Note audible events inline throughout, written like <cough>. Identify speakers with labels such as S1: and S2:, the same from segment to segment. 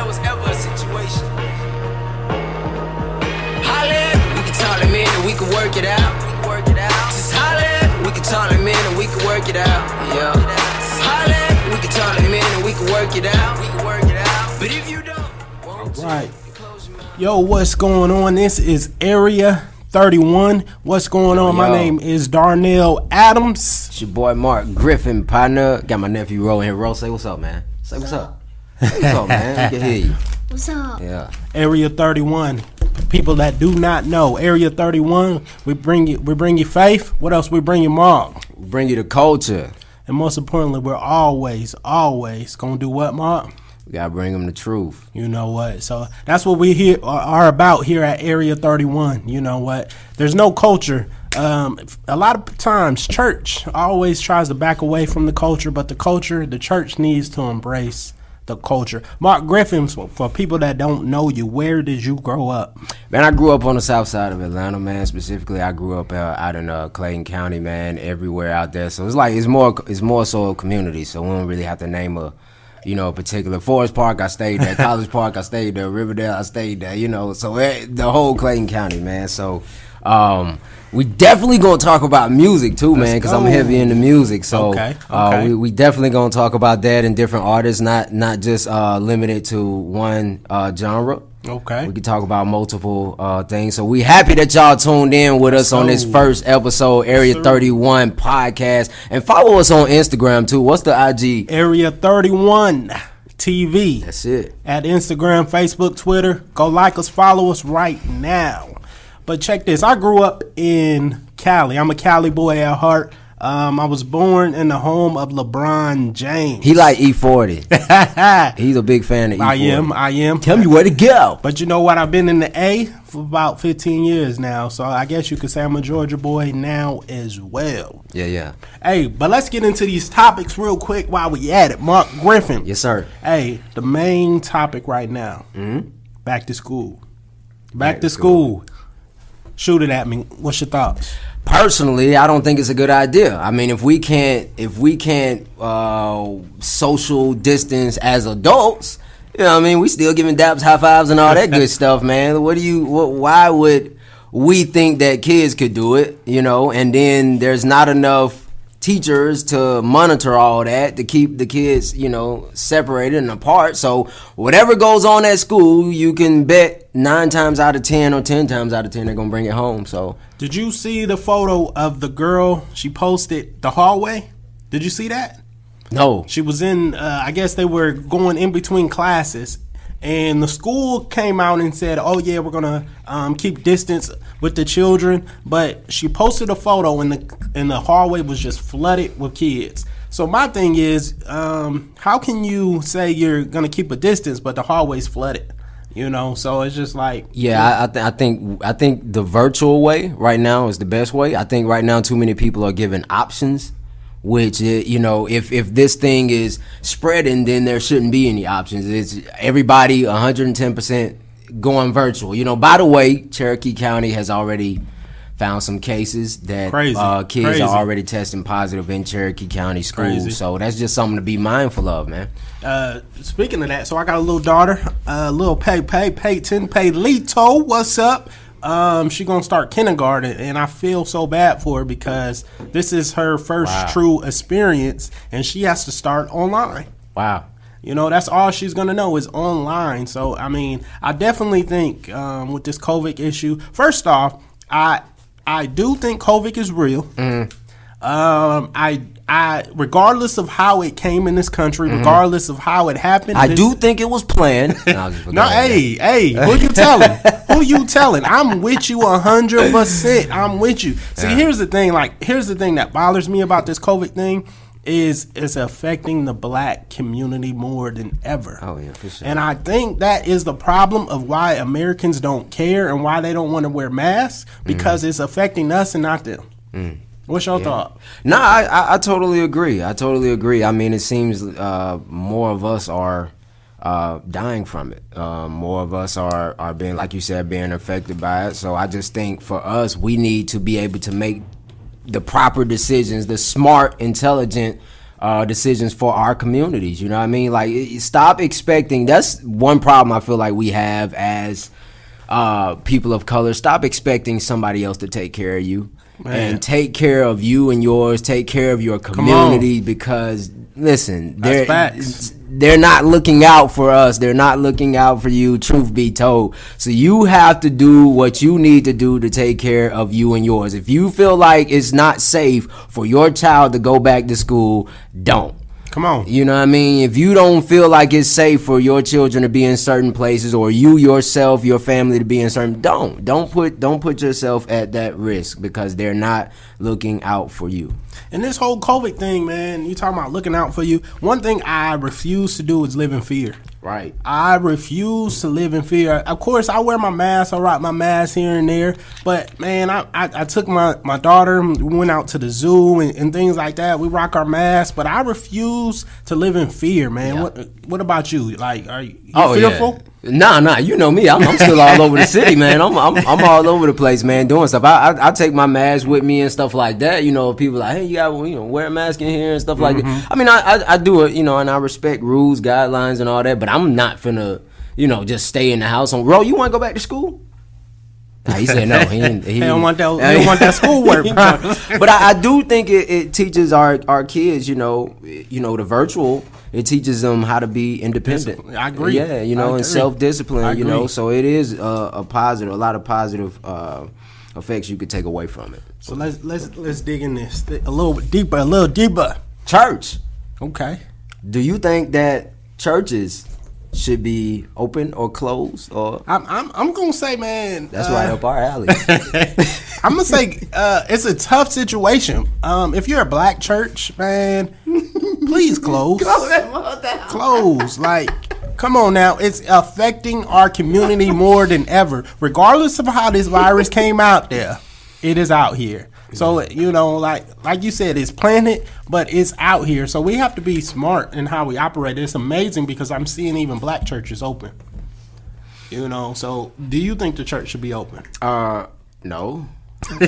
S1: there was ever a situation. Holla, we can talk in a minute, we can work it out. We can work it out. Just holla, we can talk in a minute, we can work it out. Yeah. Holla, we can talk in a minute, we can work it out. We can work it out. But if you don't, won't you?
S2: Right. Yo, what's going on? This is Area 31. What's going on? My name is Darnell Adams.
S3: It's your boy Mark Griffin, partner. Got my nephew Ro in here. Ro, say what's up, man. Say what's up. Say what's up, man. We can hear you.
S4: What's up?
S3: Yeah.
S2: Area 31. People that do not know, Area 31, we bring you we bring you faith. What else? We bring you Mark.
S3: We bring you the culture.
S2: And most importantly, we're always, always gonna do what, Mark?
S3: We gotta bring them the truth.
S2: You know what? So that's what we here are, are about here at Area 31. You know what? There's no culture. Um, a lot of times, church always tries to back away from the culture, but the culture, the church needs to embrace the culture. Mark Griffin, for, people that don't know you, where did you grow up?
S3: Man, I grew up on the south side of Atlanta, man. Specifically, I grew up uh, out in uh, Clayton County, man. Everywhere out there, so it's like it's more it's more so a community. So we don't really have to name a, you know, particular Forest Park. I stayed there. <laughs> College Park. I stayed there. Riverdale. I stayed there. You know, so eh, the whole Clayton County, man. So. Um, we definitely gonna talk about music too, man, because I'm heavy into music. So
S2: Okay,
S3: Uh, we, we definitely gonna talk about that and different artists, not not just uh, limited to one uh, genre.
S2: Okay.
S3: We can talk about multiple uh, things. So we happy that y'all tuned in with us on this first episode, Area
S2: sir.
S3: 31 podcast. And follow us on Instagram too. What's the IG?
S2: Area 31 TV.
S3: That's it.
S2: at Instagram, Facebook, Twitter. Go like us, follow us right now. But check this. I grew up in Cali. I'm a Cali boy at heart. Um, I was born in the home of LeBron James.
S3: He like E40. <laughs> He's a big fan of E E40.
S2: I am. I am.
S3: Tell me where to go.
S2: But you know what? I've been in the A for about 15 years now. So I guess you could say I'm a Georgia boy now as well.
S3: Yeah, yeah.
S2: Hey, but let's get into these topics real quick while we at it. Mark Griffin.
S3: Yes, sir.
S2: Hey, the main topic right now. Hmm. Back to school. Back, to school. Shoot it at me. What's your thoughts?
S3: Personally, I don't think it's a good idea. I mean, if we can't, if we can't uh, social distance as adults, you know, what I mean, we still giving daps, high fives, and all that good <laughs> stuff, man. What do you? What, why would we think that kids could do it? You know, and then there's not enough teachers to monitor all that to keep the kids, you know, separated and apart. So whatever goes on at school, you can bet nine times out of ten or ten times out of ten they're gonna bring it home. So.
S2: Did you see the photo of the girl she posted the hallway? Did you see that?
S3: No.
S2: She was in, uh, I guess they were going in between classes, and the school came out and said, "Oh yeah, we're gonna um, keep distance with the children." But she posted a photo, and the and the hallway was just flooded with kids. So my thing is, um, how can you say you're gonna keep a distance, but the hallway's flooded? You know, so it's just like,
S3: Yeah, I, I, th- I think I think the virtual way right now is the best way. I think right now too many people are given options, which uh, you know, if if this thing is spreading, then there shouldn't be any options. It's everybody 110 percent going virtual. You know, by the way, Cherokee County has already found some cases that
S2: Crazy.
S3: Uh, kids
S2: Crazy.
S3: are already testing positive in Cherokee County schools. So that's just something to be mindful of, man.
S2: Uh, speaking of that, so I got a little daughter, uh, little Pay Pay Peyton Paylito. What's up? Um, she gonna start kindergarten, and I feel so bad for her because this is her first
S3: Wow.
S2: true experience, and she has to start online.
S3: Wow.
S2: You know, that's all she's gonna know is online. So, I mean, I definitely think um, with this COVID issue, first off, I I do think COVID is real. Um, I I regardless of how it came in this country, mm-hmm. regardless of how it happened,
S3: I
S2: this-
S3: do think it was planned. <laughs> No,
S2: No, hey, hey, who you telling? who you <laughs> telling? I'm with you a hundred percent. I'm with you. See, here's the thing. Like, here's the thing that bothers me about this COVID thing is it's affecting the black community more than ever.
S3: Oh, yeah, for sure.
S2: And I think that is the problem of why Americans don't care and why they don't want to wear masks mm. because it's affecting us and not them. Mm. What's your thought?
S3: No, I, I, I totally agree. I totally agree. I mean, it seems uh, more of us are uh, dying from it. Uh, more of us are, are being, like you said, being affected by it. So I just think for us, we need to be able to make the proper decisions, the smart, intelligent uh, decisions for our communities. You know what I mean? Like, it- stop expecting. That's one problem I feel like we have as uh, people of color. Stop expecting somebody else to take care of you.
S2: Man.
S3: And take care of you and yours. Take care of your community because listen,
S2: That's
S3: they're
S2: facts.
S3: they're not looking out for us. They're not looking out for you, truth be told. So you have to do what you need to do to take care of you and yours. If you feel like it's not safe for your child to go back to school, don't.
S2: Come on.
S3: You know what I mean? If you don't feel like it's safe for your children to be in certain places or you yourself, your family to be in certain don't. Don't put don't put yourself at that risk because they're not looking out for you.
S2: And this whole COVID thing, man, you talking about looking out for you. One thing I refuse to do is live in fear.
S3: Right.
S2: I refuse to live in fear. Of course, I wear my mask. I rock my mask here and there. But man, I, I, I took my, my daughter. We went out to the zoo and, and things like that. We rock our masks. But I refuse to live in fear, man.
S3: Yeah.
S2: What What about you? Like, are you, you
S3: Oh
S2: fearful?
S3: yeah. Nah, nah. You know me. I'm, I'm still all over the city, man. I'm, I'm I'm all over the place, man, doing stuff. I, I I take my mask with me and stuff like that. You know, people like, hey, you got you know wear a mask in here and stuff like that. Mm-hmm. I mean, I, I I do it, you know, and I respect rules, guidelines, and all that. But I'm not finna, you know, just stay in the house. On Ro, you want to go back to school? Nah, he said no. He, didn't- he, <laughs>
S2: He don't want that- he don't want that <laughs> schoolwork,
S3: but I, I do think it, it teaches our, our kids, you know, you know, the virtual. It teaches them how to be independent.
S2: Discipline. I agree.
S3: Yeah, you know, and self discipline. You know, so it is uh, a positive, a lot of positive uh, effects you could take away from it.
S2: So let's let's let's dig in this a little bit deeper, a little deeper.
S3: Church.
S2: Okay.
S3: Do you think that churches should be open or closed, or
S2: I'm I'm, I'm gonna say, man.
S3: that's
S2: uh,
S3: right up our alley? <laughs>
S2: I'm gonna say uh, it's a tough situation. Um, if you're a black church, man, please <laughs> close. Close. Like, come on now. It's affecting our community more than ever. Regardless of how this virus came out there, it is out here. So you know, like like you said, it's planted, but it's out here. So we have to be smart in how we operate. It's amazing because I'm seeing even black churches open. You know, so do you think the church should be open?
S3: Uh, no. <laughs>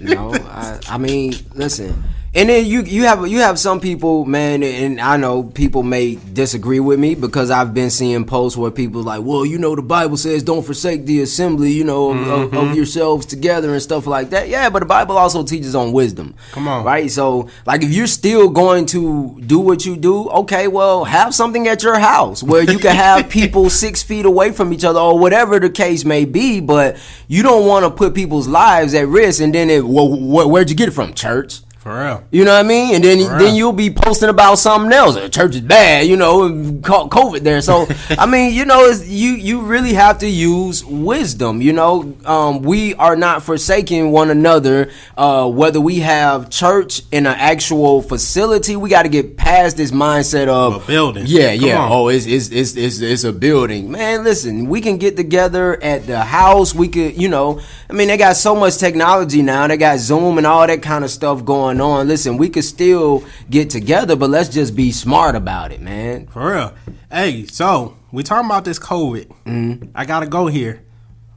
S3: no, I, I mean, listen, and then you you have you have some people, man, and I know people may disagree with me because I've been seeing posts where people like, well, you know, the Bible says don't forsake the assembly, you know, of, of, of mm-hmm. yourselves together and stuff like that. Yeah, but the Bible also teaches on wisdom.
S2: Come on.
S3: right? So, like, if you're still going to do what you do, okay, well, have something at your house where you can have <laughs> people six feet away from each other or whatever the case may be. But you don't want to put people's lives at risk, and then it, well, wh- where'd you get it from? Church.
S2: For real.
S3: You know what I mean? And then then you'll be posting about something else. The church is bad, you know, and caught COVID there. So <laughs> I mean, you know, it's, you you really have to use wisdom. You know, um, we are not forsaking one another. Uh, whether we have church in an actual facility, we got to get past this mindset of
S2: A building.
S3: Yeah,
S2: Come
S3: yeah.
S2: on.
S3: Oh, it's it's, it's it's it's a building. Man, listen, we can get together at the house. We could, you know, I mean, they got so much technology now. They got Zoom and all that kind of stuff going on. Listen, we could still get together, but let's just be smart about it, man.
S2: For real. Hey, so we talking about this COVID.
S3: Mm-hmm.
S2: I gotta go here.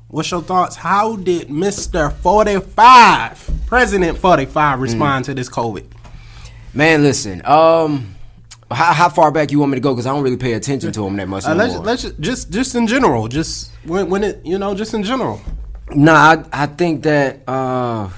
S2: What's your thoughts? How did Mister Forty Five, President Forty Five, respond to this COVID?
S3: Man, listen. Um, how, how far back you want me to go? Because I don't really pay attention to him that much
S2: Uh, let's let's ju- just just in general, just when when it you know just in general.
S3: Nah, I, I think that uh,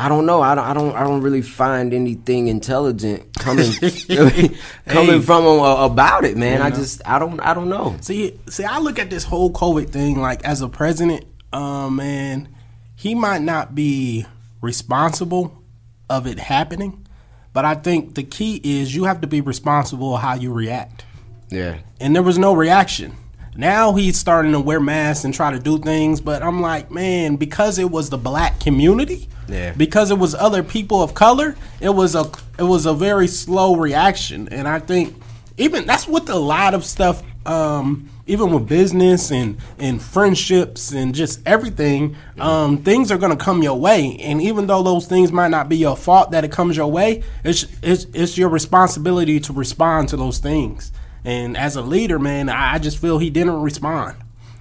S3: I don't know. I don't, I don't. I don't really find anything intelligent coming <laughs> <laughs> coming
S2: Hey.
S3: from him uh, about it, man. I
S2: know.
S3: just I don't I don't know.
S2: See, see, I look at this whole COVID thing like as a president, um, man, he might not be responsible of it happening, but I think the key is you have to be responsible of how you react.
S3: Yeah.
S2: and there was no reaction. Now he's starting to wear masks and try to do things, but I'm like, man, because it was the black community,
S3: Yeah.
S2: because it was other people of color, it was a it was a very slow reaction, and I think even that's with a lot of stuff, um, even with business and and friendships and just everything, um, things are gonna come your way, and even though those things might not be your fault that it comes your way, it's it's it's your responsibility to respond to those things. And as a leader, man, I I just feel he didn't respond.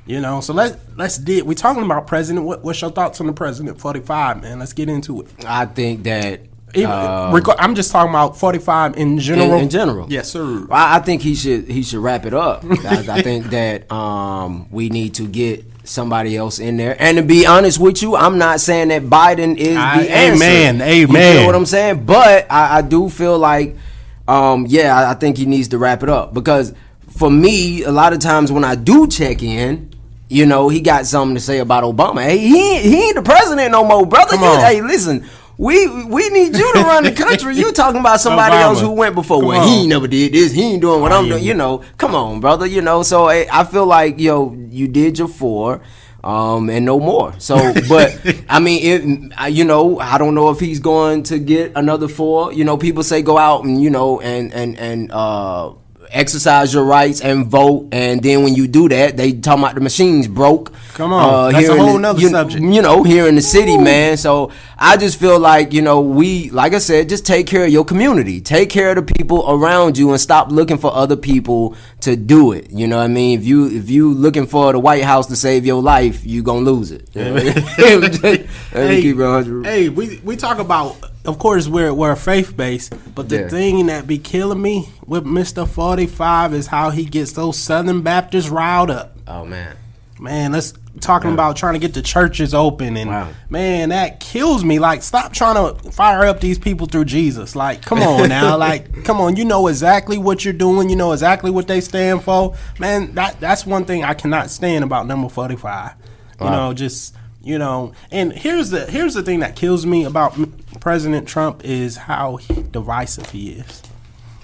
S2: You know, so let's let's did we talking about president? What, what's your thoughts on the president forty five, man? Let's get into it.
S3: I think that
S2: Even- reg- I'm just talking about 45 in
S3: in,
S2: general.
S3: in general.
S2: Yes, sir.
S3: I, I think he should he should wrap it up. <laughs> I, I think that um, we need to get somebody else in there. And to be honest with you, I'm not saying that Biden is
S2: I-
S3: the answer.
S2: amen,
S3: You
S2: amen.
S3: feel what I'm saying? But I, I do feel like, um, yeah, I, I think he needs to wrap it up because for me, a lot of times when I do check in. You know, he got something to say about Obama. Hey, he he ain't the president no more, brother.
S2: Come on.
S3: Hey, listen, we we need you to run the <laughs> country. You talking about somebody
S2: Obama.
S3: else who went before?
S2: Come
S3: Well,
S2: on.
S3: he ain't never did this. He ain't doing what
S2: Oh,
S3: I'm
S2: yeah.
S3: doing. You know, come on, brother. You know, so I, I feel like yo, you did your four. Um, and no more. So, <laughs> but I mean, it, you know, I don't know if he's going to get another four. You know, people say go out and you know and and and uh, exercise your rights and vote, and then when you do that, they talk about the machines broke.
S2: Come on. That's a whole
S3: the-
S2: nother
S3: you,
S2: subject.
S3: You know, here in the city, man. So I just feel like you know, we like I said, just take care of your community, take care of the people around you, and stop looking for other people to do it. You know what I mean? If you if you looking for the White House to save your life, you gonna lose it. <laughs> Let me <laughs> keep it 100.
S2: hey, we we talk about, of course, we're we're faith based, but the
S3: Yeah.
S2: thing that be killing me with Forty Five is how he gets those Southern Baptists riled up.
S3: Oh man.
S2: Man, let's talking about trying to get the churches open and
S3: Wow.
S2: man, that kills me. Like, stop trying to fire up these people through Jesus. Like, come on <laughs> now, like, come on. You know exactly what you're doing. You know exactly what they stand for. Man, that that's one thing I cannot stand about number forty five. You know, just you know. And here's the here's the thing that kills me about President Trump is how divisive he is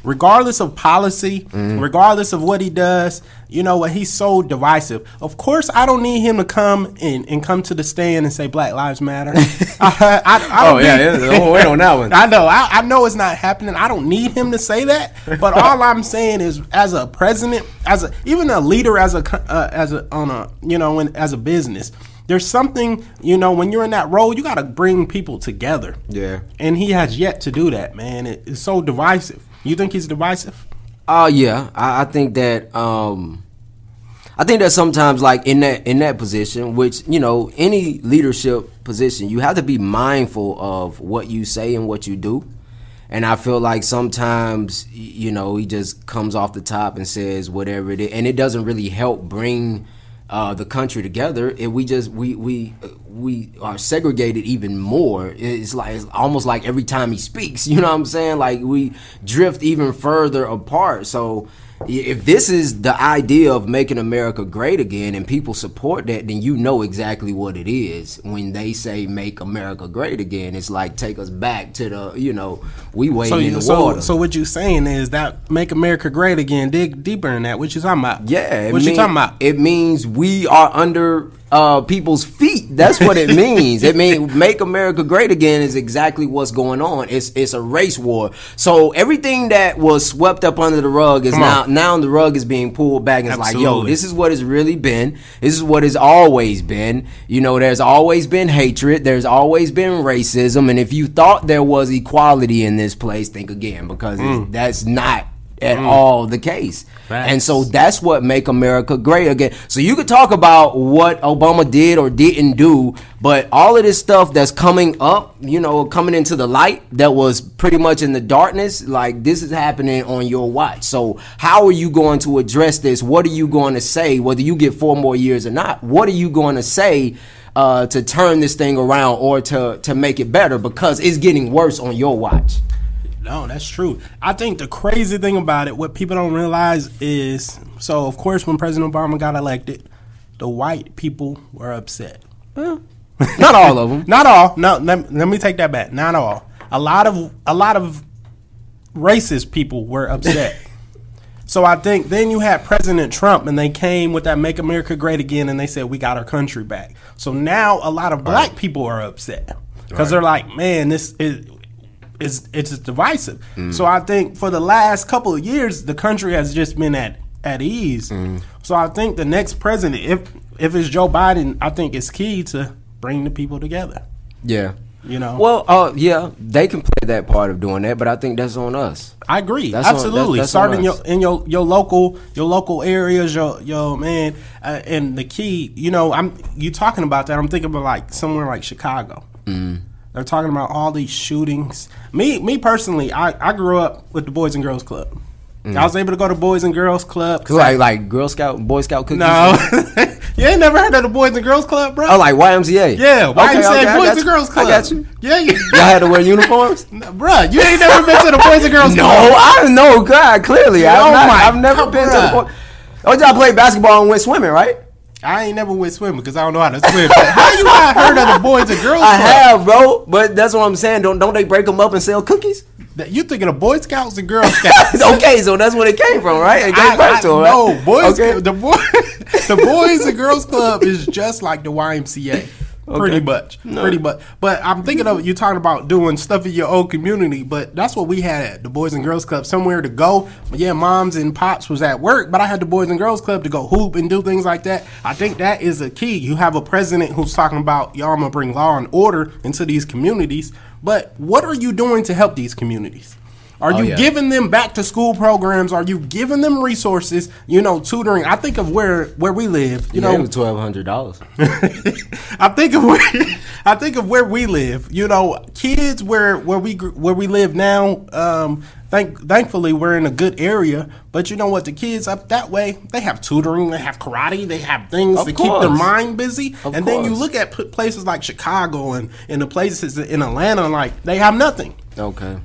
S2: regardless of policy, regardless of what he does, you know what? He's so divisive. Of course, I don't need him to come and, and come to the stand and say Black Lives Matter. <laughs> I, I, I
S3: Oh yeah,
S2: need-
S3: yeah. Don't wait on that one. <laughs>
S2: I know. I, I know it's not happening. I don't need him to say that. But all I'm saying is, as a president, as a even a leader, as a uh, as a on a you know, when, as a business, there's something you know when you're in that role, you got to bring people together.
S3: Yeah.
S2: And he has yet to do that, man. It, it's so divisive. You think he's divisive?
S3: Oh yeah, I, I think that um, I think that sometimes like in that in that position, which you know any leadership position, you have to be mindful of what you say and what you do. And I feel like sometimes you know he just comes off the top and says whatever it is, and it doesn't really help bring uh, the country together. It, we just we we we are segregated even more. It's like it's almost like every time he speaks, <laughs> you know what I'm saying? Like we drift even further apart. So if this is the idea of making America great again and people support that, then you know exactly what it is when they say make America great again. It's like take us back to the you know we waiting
S2: So,
S3: in the
S2: so,
S3: water.
S2: so what you saying is that make America great again? Dig deeper in that. What you talking about?
S3: Yeah,
S2: What you
S3: mean-
S2: talking about?
S3: It means we are under uh, people's feet. That's what it <laughs> means. it means make America great again is exactly what's going on. It's it's a race war. So everything that was swept up under the rug is
S2: Come
S3: now
S2: on.
S3: now the rug is being pulled back. And it's like, yo, this is what it's really been. This is what it's always been. You know, there's always been hatred. There's always been racism. And if you thought there was equality in this place, think again because
S2: Mm.
S3: it's, that's not at all the case.
S2: Facts.
S3: And so that's what make America great again. So you could talk about what Obama did or didn't do, but all of this stuff that's coming up, you know, coming into the light that was pretty much in the darkness, like this is happening on your watch. So how are you going to address this? What are you going to say whether you get 4 more years or not? What are you going to say uh, to turn this thing around or to to make it better because it's getting worse on your watch.
S2: No, that's true. I think the crazy thing about it, what people don't realize is, so of course, when President Obama got elected, the white people were upset. <laughs>
S3: Not all of them.
S2: Not all. No, let, let me take that back. Not all. A lot of a lot of racist people were upset. <laughs> so I think then you had President Trump, and they came with that "Make America Great Again," and they said we got our country back. So now a lot of black people are upset because they're like, "Man, this is." It's, it's divisive. So I think for the last couple of years, the country has just been at at ease. So I think the next president, if if it's Joe Biden, I think it's key to bring the people together.
S3: Yeah.
S2: You know.
S3: Well, uh, yeah, they can play that part of doing that, but I think that's on us.
S2: I agree.
S3: That's on-
S2: Absolutely.
S3: that's- that's
S2: Starting your in your your local your local areas, your your man, uh, and the key. You know, I'm you talking about that. I'm thinking about like somewhere like Chicago.
S3: Mm-hmm.
S2: They're talking about all these shootings. Me, me personally, I, I grew up with the Boys and Girls Club.
S3: Mm.
S2: I was able to go to Boys and Girls Club. 'cause
S3: Like like Girl Scout, Boy Scout cookies.
S2: No, <laughs> you ain't never heard of the Boys and Girls Club, bro?
S3: Oh, like YMCA.
S2: yeah, why
S3: Okay, okay, I
S2: Boys and
S3: you.
S2: Girls Club?
S3: I got you. <laughs>
S2: Yeah, you,
S3: Y'all had to wear uniforms. <laughs>
S2: bruh, you ain't never been to the Boys and Girls
S3: No,
S2: Club.
S3: No, I know. God, clearly,
S2: Oh
S3: I've, not,
S2: my
S3: I've never been to the. Boy- Oh, y'all played basketball and went swimming, right?
S2: I ain't never went swimming because I don't know how to swim. <laughs> How you not heard of the Boys and Girls
S3: I
S2: Club?
S3: have, bro. But that's what I'm saying. Don't don't they break them up and sell cookies?
S2: You thinking of Boy Scouts and Girl Scouts? <laughs>
S3: okay, so that's where it came from, right? It came
S2: I,
S3: back
S2: I,
S3: to 'em, right?
S2: no, boys.
S3: Okay.
S2: The boy, <laughs> the Boys and Girls Club is just like the YMCA, pretty much, pretty much. But I'm thinking of you talking about doing stuff in your old community. But that's what we had at the Boys and Girls Club, somewhere to go. Yeah, moms and pops was at work, but I had the Boys and Girls Club to go hoop and do things like that. I think that is a key. You have a president who's talking about y'all gonna bring law and order into these communities. But what are you doing to help these communities? Are you
S3: yeah.
S2: giving them back to school programs? Are you giving them resources? You know, tutoring. I think of where where we live. You
S3: know, it
S2: know,
S3: was twelve hundred dollars. <laughs>
S2: I think of where <laughs> I think of where we live. You know, kids where where we where we live now. Um, thank thankfully we're in a good area. But you know what? The kids up that way, they have tutoring, they have karate, they have things
S3: Of
S2: to keep their mind busy.
S3: Of
S2: and then you look at places like Chicago and and the places in Atlanta, like they have nothing.
S3: Okay.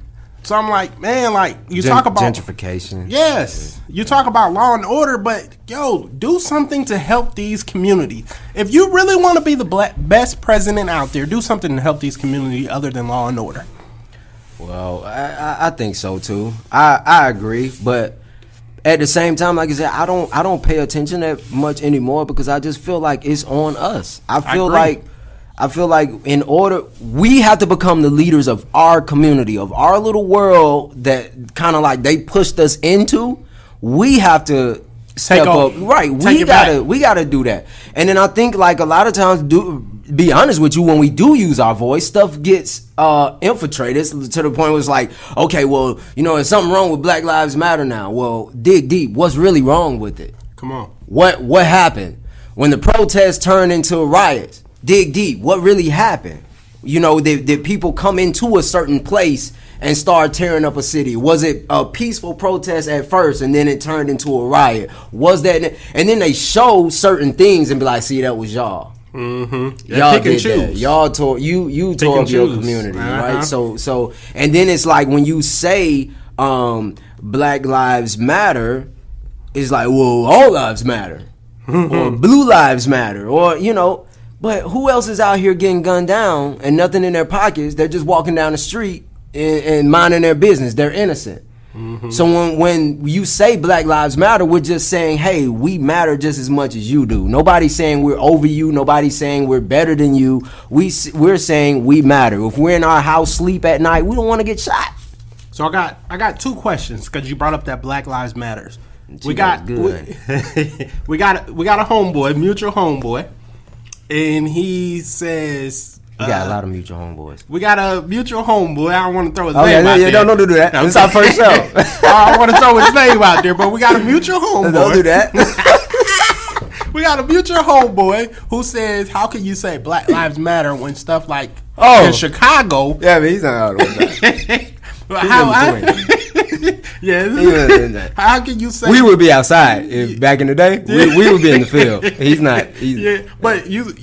S2: So I'm like, man, like you
S3: Gen-
S2: talk about
S3: gentrification.
S2: Yes, you talk about law and order, but yo, do something to help these communities. If you really want to be the black, best president out there, do something to help these communities other than law and order.
S3: Well, I, I, I think so too. I, I agree, but at the same time, like I said, I don't I don't pay attention that much anymore because I just feel like it's on us. I feel
S2: agree.
S3: like I feel like in order we have to become the leaders of our community, of our little world that kind of like they pushed us into. We have to step
S2: over.
S3: up, right?
S2: Take
S3: we gotta
S2: back.
S3: we gotta do that. And then I think like a lot of times, do be honest with you, when we do use our voice, stuff gets uh, infiltrated to the point where it's like, okay, well, you know, there's something wrong with Black Lives Matter now. Well, dig deep. What's really wrong with it?
S2: Come on.
S3: What what happened when the protests turned into riots? Dig deep. What really happened? You know, did, did people come into a certain place and start tearing up a city? Was it a peaceful protest at first and then it turned into a riot? Was that? And then they show certain things and be like, "See, that was y'all."
S2: Mm-hmm.
S3: y'all
S2: pick and
S3: did that. Y'all tore you you tore up your community,
S2: Uh-huh.
S3: right? So so and then it's like when you say um Black Lives Matter, it's like, well, all lives matter. or blue lives matter. Or, you know, but who else is out here getting gunned down and nothing in their pockets? They're just walking down the street and, and minding their business. They're innocent. Mm-hmm. So when when you say Black Lives Matter, we're just saying, hey, we matter just as much as you do. Nobody's saying we're over you. Nobody's saying we're better than you. We, we're saying we matter. If we're in our house sleep at night, we don't want to get shot.
S2: So I got I got two questions because you brought up that Black Lives Matters.
S3: She
S2: We got
S3: good.
S2: we, <laughs> we got we got a homeboy, mutual homeboy, and he says
S3: We got
S2: uh,
S3: a lot of mutual homeboys.
S2: We got a mutual homeboy. I don't want to throw his
S3: Oh,
S2: name
S3: yeah,
S2: out
S3: yeah,
S2: there.
S3: don't- don't do that. It's our first show. <laughs>
S2: I don't want to throw his name out there, but we got a mutual <laughs> homeboy.
S3: Don't do that. <laughs>
S2: We got a mutual homeboy who says, "How can you say Black Lives Matter when stuff like
S3: Oh.
S2: in Chicago?
S3: yeah, but he's not out of that.
S2: how, I, yeah,
S3: was in that.
S2: how can you say
S3: We would be outside if, back in the day. We, we would be in the <laughs> field. He's not. He's,
S2: yeah, but you."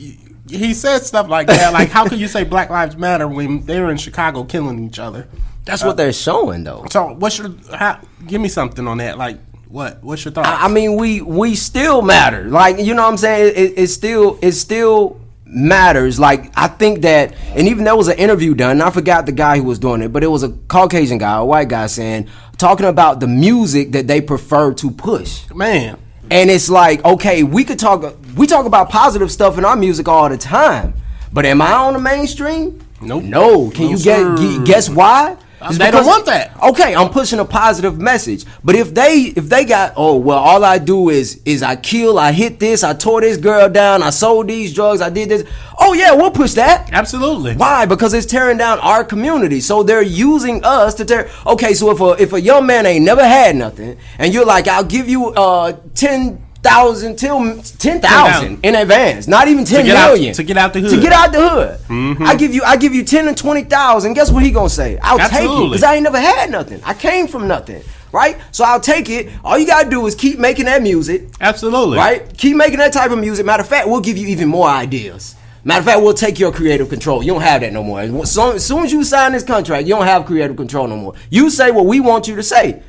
S2: He said stuff like that. Like, how can you say Black Lives Matter when they're in Chicago killing each other?
S3: That's what they're showing, though.
S2: So, what's your? How, give me something on that. Like, what? What's your thought?
S3: I I mean, we we still matter. Like you know, what I'm saying it, it still it still matters. Like I think that, and even there was an interview done. And I forgot the guy who was doing it, but it was a Caucasian guy, a white guy, saying talking about the music that they prefer to push.
S2: Man,
S3: And it's like, okay, we could talk. We talk about positive stuff in our music all the time, but am I on the mainstream?
S2: Nope.
S3: No. Can
S2: No,
S3: you
S2: sir.
S3: get, guess why?
S2: They don't want that.
S3: Okay, I'm pushing a positive message. But if they if they got oh well, all I do is is I kill, I hit this, I tore this girl down, I sold these drugs, I did this. Oh yeah, we'll push that.
S2: absolutely.
S3: Why? Because it's tearing down our community. So they're using us to tear. Okay, so if a if a young man ain't never had nothing, and you're like, I'll give you uh ten thousand till ten thousand in advance. Not even ten
S2: get out- to get out the hood.
S3: To get out the hood. Mm-hmm. I give you, I give you ten and twenty thousand. Guess what he gonna say? I'll take it because I ain't never had nothing. I came from nothing, right? So I'll take it. All you gotta do is keep making that music,
S2: Absolutely.
S3: right? Keep making that type of music. Matter of fact, we'll give you even more ideas. Matter of fact, we'll take your creative control. You don't have that no more. So, as soon as you sign this contract, you don't have creative control no more. You say what we want you to say.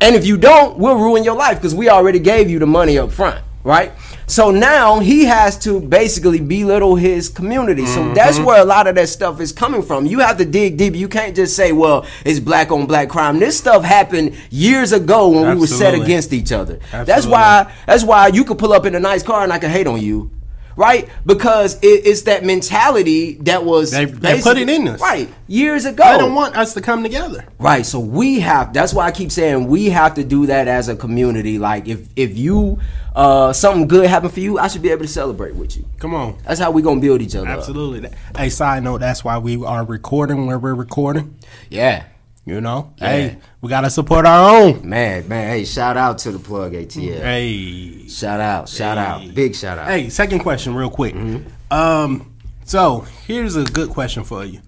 S3: And if you don't, we'll ruin your life because we already gave you the money up front, right? So now he has to basically belittle his community. So mm-hmm. that's where a lot of that stuff is coming from. You have to dig deep. You can't just say, well, it's black on black crime. This stuff happened years ago when we were set against each other. That's why that's why you could pull up in a nice car and I could hate on you. Right? Because it, it's that mentality that was
S2: They- they put it in us.
S3: Right. Years ago.
S2: They don't want us to come together.
S3: Right. So we have that's why I keep saying we have to do that as a community. Like if if you uh something good happened for you, I should be able to celebrate with you.
S2: Come on.
S3: That's how we gonna build each other up.
S2: Absolutely. Hey, side note, that's why we are recording where we're recording.
S3: Yeah.
S2: You know?
S3: Yeah.
S2: Hey, we gotta support our own.
S3: Man, man, hey, shout out to the plug ATL.
S2: Hey.
S3: Shout out, shout
S2: Hey.
S3: out. Big shout out.
S2: Hey, second question, real quick.
S3: Mm-hmm.
S2: Um, so here's a good question for you,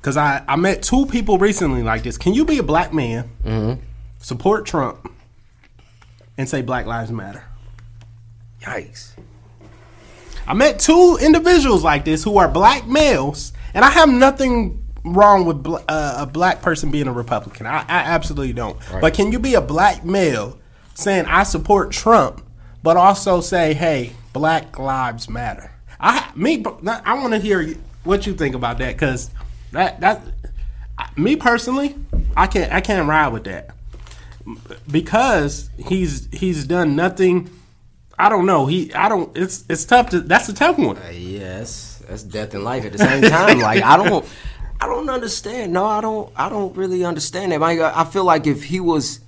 S2: because I I met two people recently like this. Can you be a black man,
S3: Mm-hmm.
S2: support Trump, and say Black Lives Matter?
S3: Yikes.
S2: I met two individuals like this who are black males, and I have nothing wrong with bl- uh, a black person being a Republican. I, I absolutely don't. But can you be a black male saying I support Trump, but also say, "Hey, Black Lives Matter"? I me I want to hear what you think about that because that that me personally, I can't I can't ride with that because he's he's done nothing. I don't know. He I don't. It's it's tough to. That's a tough one.
S3: Yes, that's death and life at the same time. like I don't, <laughs> I don't understand. No, I don't. I don't really understand that. I feel like if he was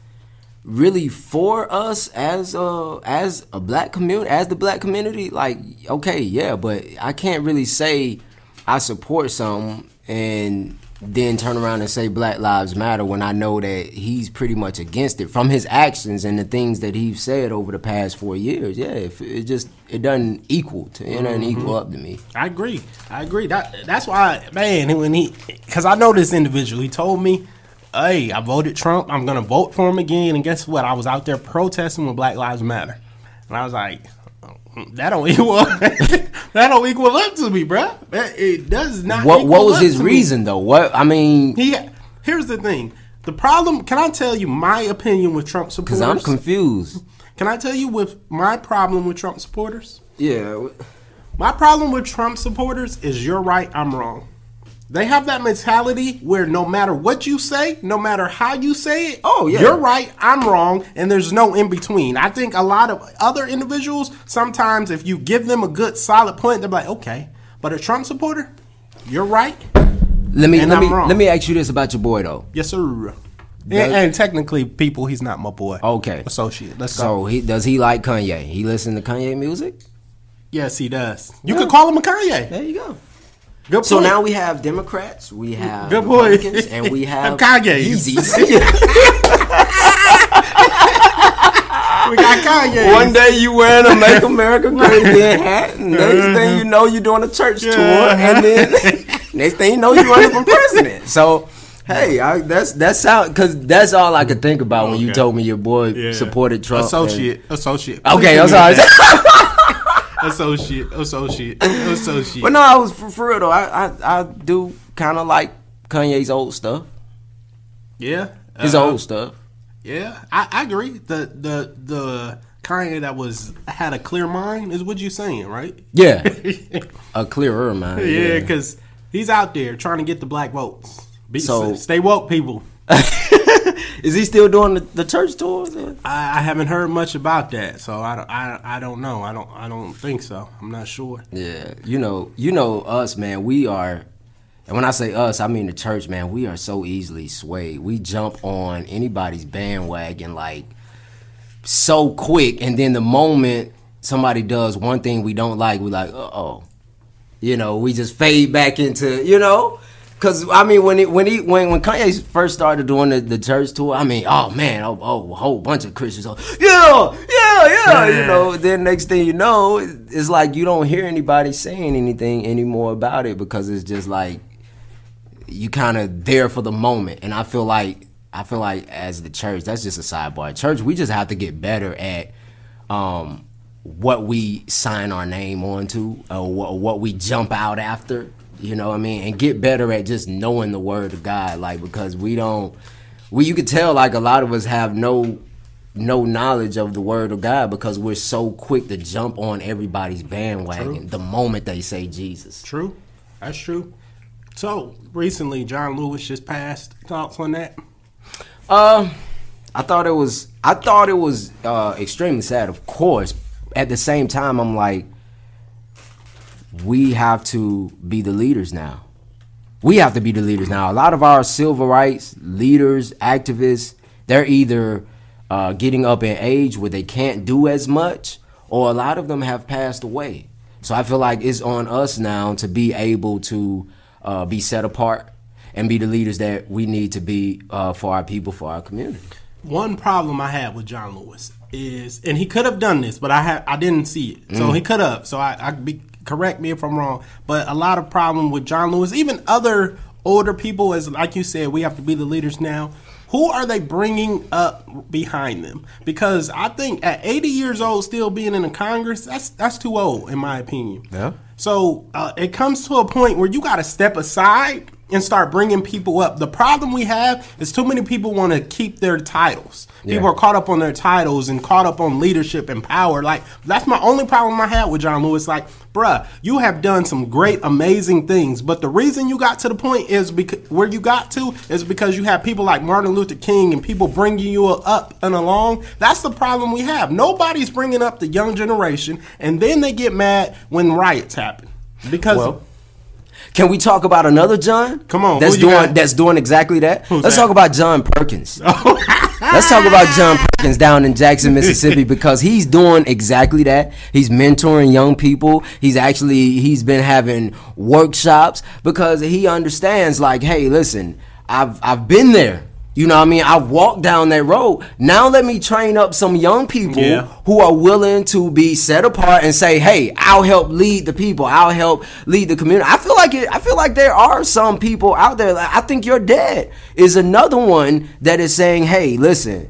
S3: really for us as a as a black community, as the black community, like okay, yeah, but I can't really say I support something and then turn around and say Black Lives Matter when I know that he's pretty much against it from his actions and the things that he's said over the past four years. Yeah, it just it doesn't equal to it doesn't mm-hmm. equal up to me.
S2: I agree. I agree. That that's why, man. When he, because I know this individual, he told me, "Hey, I voted Trump. I'm gonna vote for him again." And guess what? I was out there protesting with Black Lives Matter, and I was like, "That don't <laughs> equal. that don't equal up to me, bruh. That- It does not."
S3: What what was
S2: up
S3: his
S2: to me."
S3: reason though? What I mean,
S2: He here's the thing. The problem. Can I tell you my opinion with Trump supporters?
S3: because I'm confused.
S2: Can I tell you with my problem with Trump supporters?
S3: Yeah,
S2: My problem with Trump supporters is you're right, I'm wrong. They have that mentality where no matter what you say, no matter how you say it,
S3: Oh, yeah.
S2: you're right, I'm wrong, and there's no in between. I think a lot of other individuals, sometimes if you give them a good solid point, they're like, okay. But a Trump supporter, you're right.
S3: let me let
S2: I'm
S3: me
S2: wrong.
S3: let me ask you this about your boy though.
S2: Yes, sir. And, and technically, people, he's not my boy.
S3: Okay.
S2: Associate. Let's go.
S3: So he does he like Kanye? He listen to Kanye music?
S2: Yes, he does. You could call him a Kanye.
S3: There you go.
S2: Good
S3: So
S2: point.
S3: now we have Democrats, we have
S2: Good point.
S3: Republicans, and we <laughs> have
S2: Kanye's.
S3: Yeezys. <laughs> <laughs>
S2: we got Kanye.
S3: One day you wearing a Make America Great Again hat, and next thing uh-huh. you know you're doing a church tour, and then next thing you know you're running for president. So. Hey, I, that's that's how because that's all I could think about when you told me your boy
S2: Yeah.
S3: supported Trump. and-
S2: Associate. Associate.
S3: Okay, I'm sorry.
S2: Give me that. associate. Associate. Associate.
S3: But no, I was for, for real though. I I, I do kind of like Kanye's old stuff,
S2: Yeah.
S3: his
S2: uh,
S3: old stuff.
S2: Yeah, I, I agree. The the the Kanye that was had a clear mind is what you saying, right?
S3: Yeah, <laughs> a clearer mind.
S2: Yeah, because he's out there trying to get the black votes. Be,
S3: So-
S2: stay woke, people. <laughs> <laughs>
S3: Is he still doing the, the church tours?
S2: I, I haven't heard much about that, so I don't, I, I don't know. I don't I don't think so. I'm not sure.
S3: Yeah, you know, you know us, man. We are, and when I say us, I mean the church, man. We are so easily swayed. We jump on anybody's bandwagon like so quick, and then the moment somebody does one thing we don't like, we're like, uh oh, you know, we just fade back into, you know. Cause I mean, when it when he when when Kanye first started doing the, the church tour, I mean, oh man, oh, oh a whole bunch of Christians, oh, yeah, yeah, yeah, you know. Then next thing you know, it's like you don't hear anybody saying anything anymore about it because it's just like you kind of there for the moment. And I feel like I feel like as the church, that's just a sidebar. Church, we just have to get better at um, what we sign our name onto or what we jump out after. You know what I mean? And get better at just knowing the word of God, like because we don't. We you could tell like a lot of us have no no knowledge of the word of God because we're so quick to jump on everybody's bandwagon the moment they say Jesus.
S2: True. That's true. So recently, John Lewis just passed. Thoughts on that?
S3: Uh, I thought it was. I thought it was uh, extremely sad. Of course, at the same time, I'm like, we have to be the leaders now. We have to be the leaders now. A lot of our civil rights leaders, activists, they're either uh, getting up in age where they can't do as much, or a lot of them have passed away. So I feel like it's on us now to be able to uh, be set apart and be the leaders that we need to be uh, for our people, for our community.
S2: One problem I had with John Lewis is, and he could have done this, but I had I didn't see it.
S3: Mm.
S2: So he could have. So I, I be correct me if I'm wrong. But a lot of problem with John Lewis, even other older people, as like you said, we have to be the leaders now. Who are they bringing up behind them? Because I think at 80 years old, still being in the Congress, that's that's too old, in my opinion.
S3: Yeah.
S2: So uh, it comes to a point where you got to step aside and start bringing people up. The problem we have is too many people want to keep their titles. People are caught up on their titles and caught up on leadership and power. Like that's my only problem I had with John Lewis. Like, bruh, you have done some great, amazing things, but the reason you got to the point is because where you got to is because you have people like Martin Luther King and people bringing you up and along. That's the problem we have. Nobody's bringing up the young generation, and then they get mad when riots happen because.
S3: Well, Can we talk about another John?
S2: Come on,
S3: that's doing
S2: got?
S3: that's doing exactly that.
S2: Who's
S3: Let's
S2: that?
S3: talk about John Perkins. <laughs> Oh. Let's talk about John Perkins down in Jackson, <laughs> Mississippi, because he's doing exactly that. He's mentoring young people. He's actually he's been having workshops because he understands like, hey, listen, I've I've been there. You know what I mean? I've walked down that road. Now let me train up some young people
S2: Yeah.
S3: who are willing to be set apart and say, "Hey, I'll help lead the people. I'll help lead the community." I feel like it. I feel like there are some people out there. Like, I think your dad is another one that is saying, "Hey, listen."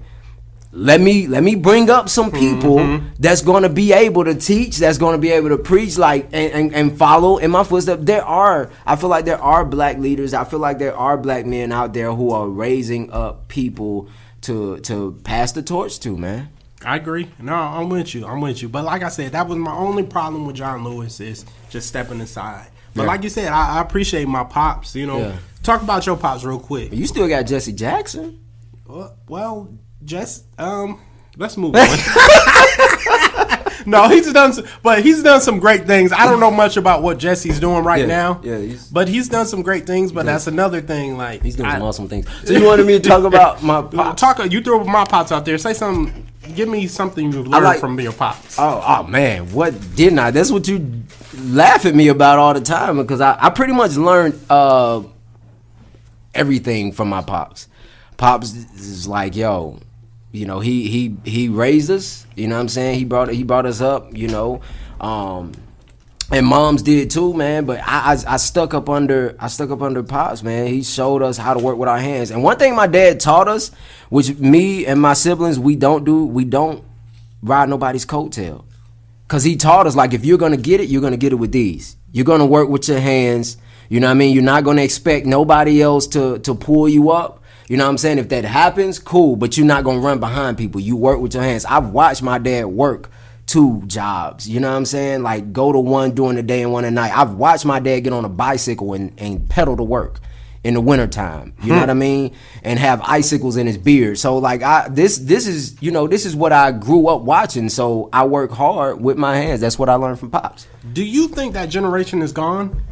S3: Let me let me bring up some mm-hmm. people that's going to be able to teach, that's going to be able to preach, like and, and, and follow in my footsteps. There are, I feel like there are black leaders. I feel like there are black men out there who are raising up people to to pass the torch to, man.
S2: I agree. No, I'm with you. I'm with you. But like I said, that was my only problem with John Lewis is just stepping aside. But
S3: Yeah.
S2: like you said, I, I appreciate my pops. You know,
S3: Yeah.
S2: talk about your pops real quick.
S3: You still got Jesse Jackson.
S2: Uh, well, well, just um, let's move on. <laughs> no, he's done, some, but he's done some great things. I don't know much about what Jesse's doing right
S3: Yeah,
S2: now.
S3: yeah, he's-
S2: but he's done some great things. But that's another thing. Like
S3: He's doing
S2: I-
S3: some awesome things. So you wanted me to talk <laughs> about my pops?
S2: Talk. You throw my pops out there. Say something. Give me something you've learned
S3: like-
S2: from your pops.
S3: Oh, oh man, what didn't I? That's what you laugh at me about all the time because I, I pretty much learned uh, everything from my pops. Pops is like, yo, you know, he he he raised us. You know what I'm saying? He brought he brought us up. You know, um, and moms did too, man. But I, I I stuck up under I stuck up under pops, man. He showed us how to work with our hands. And one thing my dad taught us, which me and my siblings we don't do, we don't ride nobody's coattail. Cause he taught us like if you're gonna get it, you're gonna get it with these. You're gonna work with your hands. You know what I mean? You're not gonna expect nobody else to to pull you up. You know what I'm saying? If that happens, cool, but you're not gonna run behind people. You work with your hands. I've watched my dad work two jobs. You know what I'm saying? Like go to one during the day and one at night. I've watched my dad get on a bicycle and, and pedal to work in the wintertime. You know hmm. what I mean? And have icicles in his beard. So like I this this is you know, this is what I grew up watching. So I work hard with my hands. That's what I learned from Pops.
S2: Do you think that generation is gone?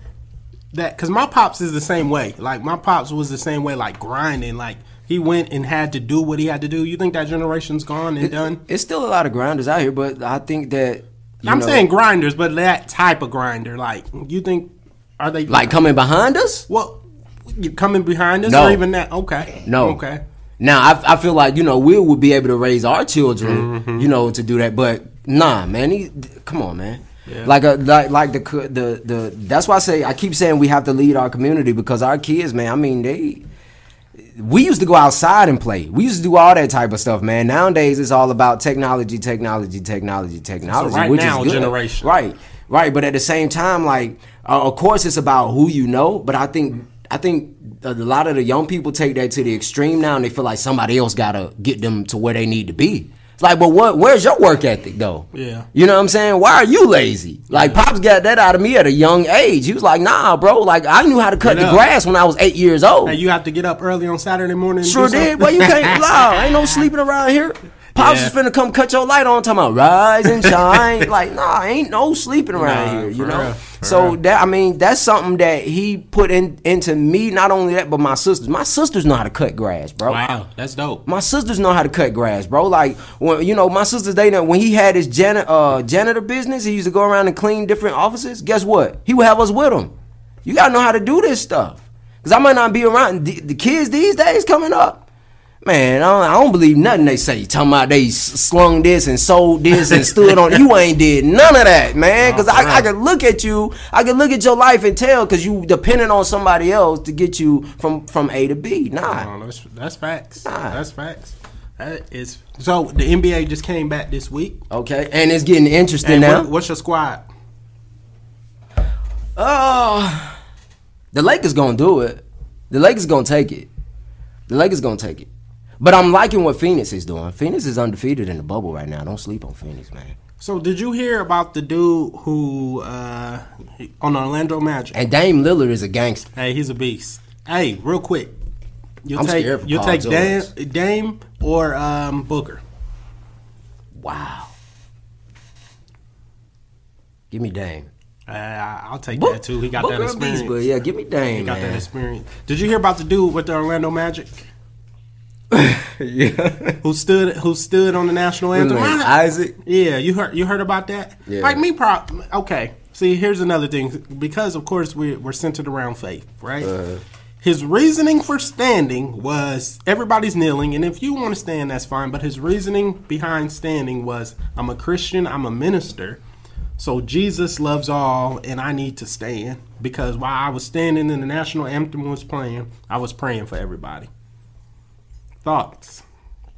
S2: That because my pops is the same way. Like my pops was the same way, like grinding. Like he went and had to do what he had to do. You think that generation's gone and done?
S3: It's still a lot of grinders out here, but I think that
S2: I'm
S3: know,
S2: saying grinders, but that type of grinder. Like you think are they
S3: like coming behind us?
S2: Well, You coming behind us
S3: No.
S2: or even that? Okay.
S3: No.
S2: Okay.
S3: Now I, I feel like you know we would be able to raise our children,
S2: Mm-hmm.
S3: you know, to do that. But nah, man, he, come on, man.
S2: Yeah.
S3: Like a like like the the the. That's why I say I keep saying we have to lead our community because our kids, man. I mean they. We used to go outside and play. We used to do all that type of stuff, man. Nowadays, it's all about technology, technology, technology, technology.
S2: right
S3: which
S2: now
S3: is good.
S2: generation.
S3: right? Right, but at the same time, like, uh, of course, it's about who you know. But I think, I think a lot of the young people take that to the extreme now, and they feel like somebody else gotta get them to where they need to be. It's like, but what? Where's your work ethic, though?
S2: Yeah.
S3: You know what I'm saying? Why are you lazy? Like, pops got that out of me at a young age. He was like, Nah, bro. Like, I knew how to cut
S2: Get
S3: the
S2: up.
S3: grass when I was eight years old.
S2: Hey, you have to get up early on Saturday morning.
S3: Sure did. Well, you can't <laughs> lie. Ain't no sleeping around here. Pops
S2: Yeah.
S3: is finna come cut your light on, talking about rise and shine. <laughs> like, nah, ain't no sleeping around
S2: Nah,
S3: here. You know.
S2: real,
S3: so
S2: real.
S3: that I mean, that's something that he put in into me. Not only that, but my sisters. My sisters know how to cut grass, bro.
S2: Wow, that's dope.
S3: My sisters know how to cut grass, bro. Like when you know, my sisters they know when he had his janitor uh, janitor business, he used to go around and clean different offices. Guess what? He would have us with him. You gotta know how to do this stuff. Cause I might not be around the, the kids these days coming up. Man, I don't, I don't believe nothing they say. Talking about they slung this and sold this and stood on. You ain't did none of that, man. Cause I, I can look at you, I can look at your life and tell. Cause you depending on somebody else to get you from from A to B. Nah.
S2: Oh, that's, that's facts.
S3: Nah.
S2: That's facts. That is so. The NBA just came back this week.
S3: Okay, and it's getting interesting
S2: And
S3: now.
S2: what- what's your squad?
S3: Oh, the Lakers gonna do it. The Lakers gonna take it. The Lakers gonna take it. But I'm liking what Phoenix is doing. Phoenix is undefeated in the bubble right now. Don't sleep on Phoenix, man.
S2: So did you hear about the dude who uh, on Orlando Magic?
S3: And Dame Lillard is a gangster.
S2: Hey, he's a beast. Hey, real quick, you'll
S3: I'm
S2: take you'll
S3: Paul
S2: take Dame, Dame or um, Booker.
S3: Wow. Give me Dame.
S2: Uh, I'll take
S3: Book-
S2: that too. He got
S3: Booker
S2: that
S3: a beast,
S2: experience.
S3: but yeah, give me Dame,
S2: he got that experience. Did you hear about the dude with the Orlando Magic <laughs>
S3: yeah.
S2: who stood who stood on the national anthem?
S3: Isaac.
S2: Yeah, you heard you heard about that?
S3: Yeah.
S2: Like me, pro. Okay. See, here's another thing. Because of course we we're centered around faith, right?
S3: Uh-huh.
S2: His reasoning for standing was everybody's kneeling, and if you want to stand, that's fine. But his reasoning behind standing was, I'm a Christian, I'm a minister, so Jesus loves all, and I need to stand because while I was standing and the national anthem was playing, I was praying for everybody. Thoughts?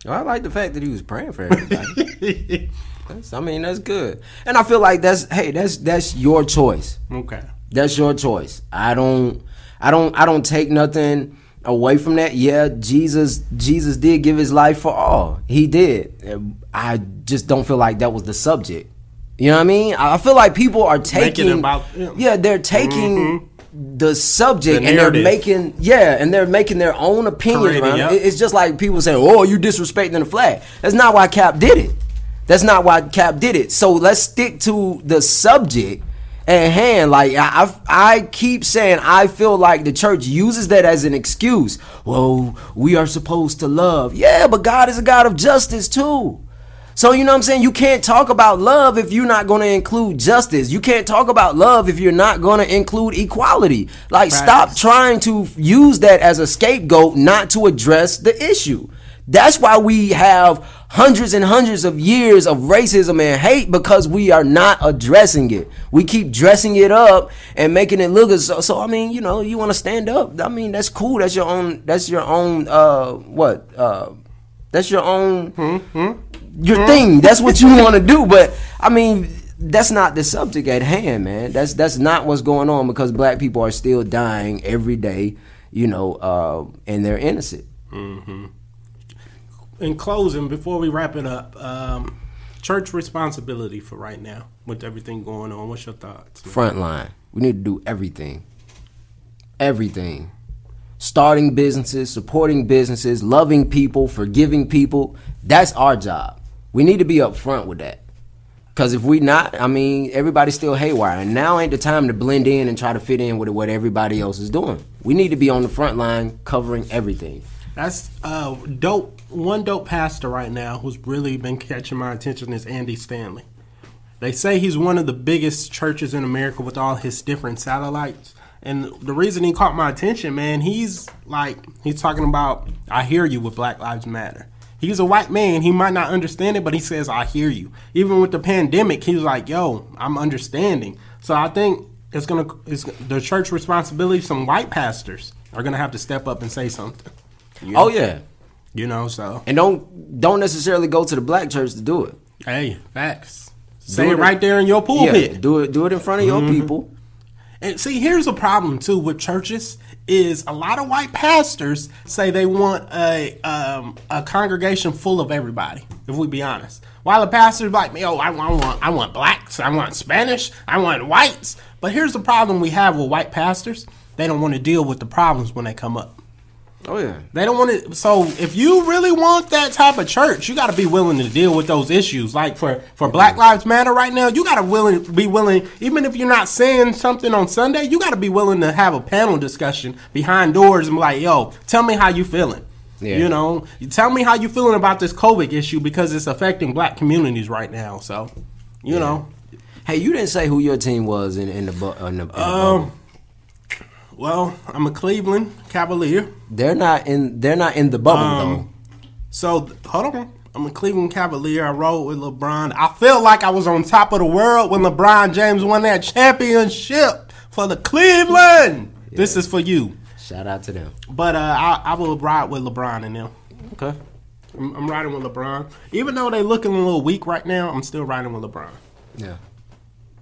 S3: I like the fact that he was praying for everybody. <laughs> That's- I mean, that's good. And I feel like that's hey, that's that's your choice.
S2: Okay.
S3: That's your choice. I don't I don't I don't take nothing away from that. Yeah, Jesus Jesus did give his life for all. He did. I just don't feel like that was the subject. You know what I mean? I feel like people are taking
S2: about him.
S3: Yeah, they're taking mm-hmm. The subject
S2: The
S3: and they're making yeah, and they're making their own opinions around it. It's just like people say, "Oh, you disrespecting the flag." That's not why Cap did it. That's not why Cap did it. So let's stick to the subject at hand. Like I, I, I keep saying, I feel like the church uses that as an excuse. Well, we are supposed to love. Yeah, but God is a God of justice too. So you know what I'm saying? You can't talk about love if you're not going to include justice. You can't talk about love if you're not going to include equality. Like stop trying to use that as a scapegoat not to address the issue. That's why we have hundreds and hundreds of years of racism and hate because we are not addressing it. We keep dressing it up and making it look as so, so I mean, you know, you want to stand up. I mean, that's cool. That's your own that's your own uh what? Uh that's your own your thing. That's what you want to do. But I mean, that's not the subject at hand, man. That's that's not what's going on because black people are still dying every day, you know, uh, and they're innocent.
S2: in closing, before we wrap it up, um, church responsibility for right now with everything going on. What's your thoughts? man?
S3: Front line. We need to do everything. Everything. Starting businesses, supporting businesses, loving people, forgiving people. That's our job. We need to be upfront with that. Because if we not, I mean, everybody's still haywire. And now ain't the time to blend in and try to fit in with what everybody else is doing. We need to be on the front line covering everything.
S2: That's uh, dope. One dope pastor right now who's really been catching my attention is Andy Stanley. They say he's one of the biggest churches in America with all his different satellites. And the reason he caught my attention, man, he's like he's talking about I hear you with Black Lives Matter. He's a white man. He might not understand it, but he says I hear you. Even with the pandemic, he was like, "Yo, I'm understanding." So I think it's gonna it's the church responsibility. Some white pastors are gonna have to step up and say something. You oh, know?
S3: Oh yeah,
S2: you know. So
S3: and don't don't necessarily go to the black church to do it.
S2: hey, facts. Say it right there in your pulpit.
S3: Yeah, do it do it in front of your mm-hmm. people.
S2: And see, here's a problem too with churches is a lot of white pastors say they want a um, a congregation full of everybody. If we be honest, while the pastors like me, oh, I, I want I want blacks, I want Spanish, I want whites. But here's the problem we have with white pastors: they don't want to deal with the problems when they come up.
S3: Oh yeah.
S2: They don't want to. So if you really want that type of church, you got to be willing to deal with those issues. Like for for Black Lives Matter right now, you got to willing be willing. Even if you're not saying something on Sunday, you got to be willing to have a panel discussion behind doors and be like, "Yo, tell me how you feeling."
S3: Yeah.
S2: You know, you tell me how you feeling about this COVID issue because it's affecting Black communities right now. So, you know,
S3: Hey, you didn't say who your team was in, in the bu- in the, in the
S2: um,
S3: bubble.
S2: Well, I'm a Cleveland Cavalier.
S3: They're not in. They're not in the bubble
S2: Um, So hold on. I'm a Cleveland Cavalier. I rode with LeBron. I feel like I was on top of the world when LeBron James won that championship for the Cleveland. This is for you.
S3: Shout out to them.
S2: But uh, I, I will ride with LeBron and them.
S3: Okay.
S2: I'm, I'm riding with LeBron. Even though they looking a little weak right now, I'm still riding with LeBron.
S3: Yeah.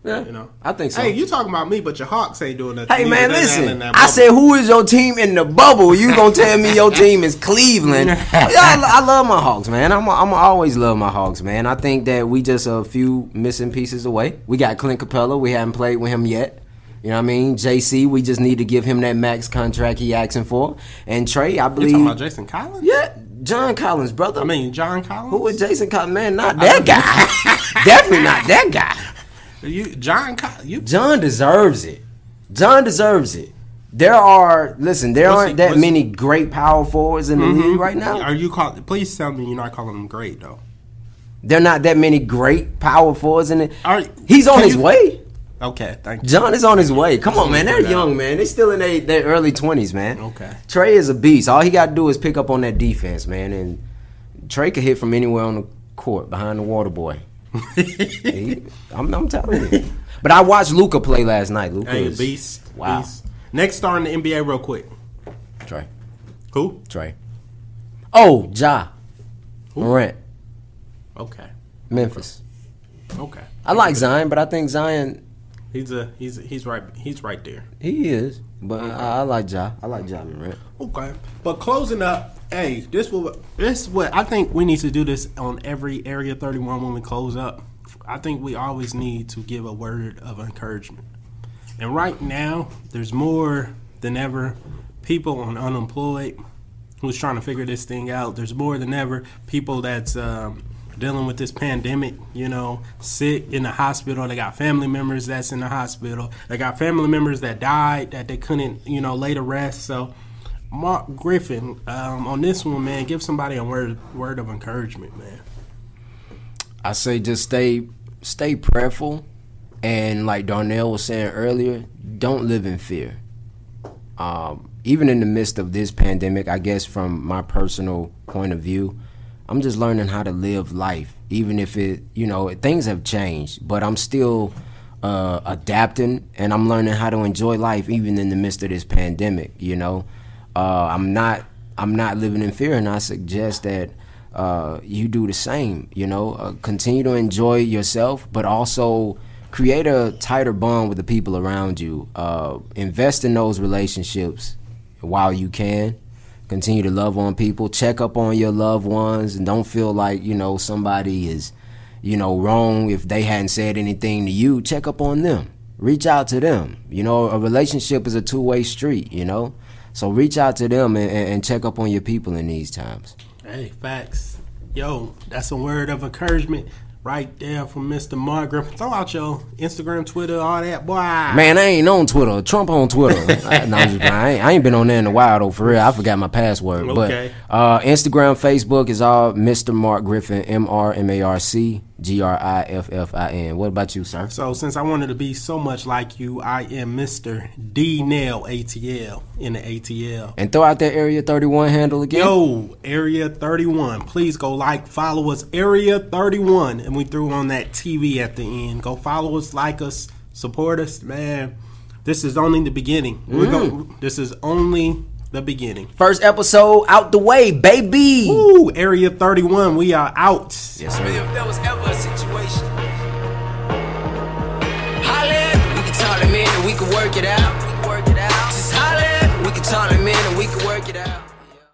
S3: Yeah.
S2: You know,
S3: I think so.
S2: Hey, you talking about me, but your Hawks ain't doing nothing.
S3: Hey man,
S2: they down
S3: listen.
S2: that
S3: I said, who is your team in the bubble? You gonna tell me your team is Cleveland? <laughs> yeah, I, I love my Hawks, man. I'm I'm always love my Hawks, man. I think that we just a few missing pieces away. We got Clint Capela. We haven't played with him yet. You know what I mean? JC, we just need to give him that max contract he asking for. And Trae, I
S2: You
S3: believe.
S2: talking about Jason Collins?
S3: yeah, John Collins, brother.
S2: I mean John Collins.
S3: who is Jason Collins? Man, not that guy. <laughs> Definitely not that guy.
S2: You? John You
S3: John deserves it. John deserves it. There are listen. There
S2: What's
S3: aren't
S2: he-
S3: that many great power forwards in the mm-hmm. league right now.
S2: Are you call? Please tell me you're not calling him great though.
S3: There are not that many great power forwards in it.
S2: Are,
S3: He's on his
S2: you-
S3: way.
S2: Okay, thank you.
S3: John is on his way. Come on, man. They're young, man. They're still in their, their early twenties, man.
S2: Okay.
S3: Trae is a beast. All he got to do is pick up on that defense, man. And Trae could hit from anywhere on the court behind the water boy. <laughs> He- I'm, I'm telling you. <laughs> But I watched Luka play last night. Luka
S2: Hey,
S3: is
S2: beast.
S3: Wow.
S2: Beast. Next star in the NBA, real quick.
S3: Trey.
S2: Who?
S3: Trey. Oh, Ja. Morant.
S2: Okay.
S3: Memphis.
S2: Okay.
S3: I like Zion, but I think Zion
S2: He's a he's he's right he's right there.
S3: he is. But I, I like Ja. I like Ja Morant.
S2: Okay. But closing up, hey, this will this what I think we need to do this on every Area 31 when we close up. I think we always need to give a word of encouragement. And right now, there's more than ever people on unemployed who's trying to figure this thing out. There's more than ever people that's um, dealing with this pandemic, you know, sick in the hospital. They got family members that's in the hospital. They got family members that died that they couldn't, you know, lay to rest. So, Marc Griffin, um, on this one, man, give somebody a word word of encouragement, man.
S3: I say just stay stay prayerful and like Darnell was saying earlier, don't live in fear. Um, even in the midst of this pandemic, I guess from my personal point of view, I'm just learning how to live life. Even if it, you know, things have changed, but I'm still uh, adapting and I'm learning how to enjoy life even in the midst of this pandemic. You know, uh, I'm not I'm not living in fear, and I suggest that uh, you do the same. You know, uh, continue to enjoy yourself, but also create a tighter bond with the people around you. Uh, invest in those relationships while you can. Continue to love on people. Check up on your loved ones, and don't feel like you know somebody is, you know, wrong if they hadn't said anything to you. Check up on them. Reach out to them. You know, a relationship is a two way street. You know, so reach out to them and and check up on your people in these times.
S2: Hey, facts. Yo, that's a word of encouragement right there from Mr. Marc Griffin. Throw out your Instagram, Twitter, all that, boy.
S3: Man, I ain't on Twitter. Trump on Twitter. <laughs> I, no, just. I, ain't, I ain't been on there in a while though. For real, I forgot my password.
S2: Okay.
S3: But uh, Instagram, Facebook is all Mr. Marc Griffin. M R M A R C G R I F F I N. What about you, sir?
S2: So since I wanted to be so much like you, I am Mr. D Nail ATL in the ATL.
S3: And throw out that Area 31 handle again.
S2: Yo, Area 31. Please go like, follow us, Area 31. And we threw on that TV at the end. Go follow us, like us, support us, man. This is only the beginning. We're going mm. this is only the beginning.
S3: First episode out the way, baby.
S2: Woo, Area 31, we are out.
S3: Yes, sir.
S1: If there was ever a situation. Holla, we can talk in a minute, we can work it out. Just holla, we can talk in a minute, we can work it out.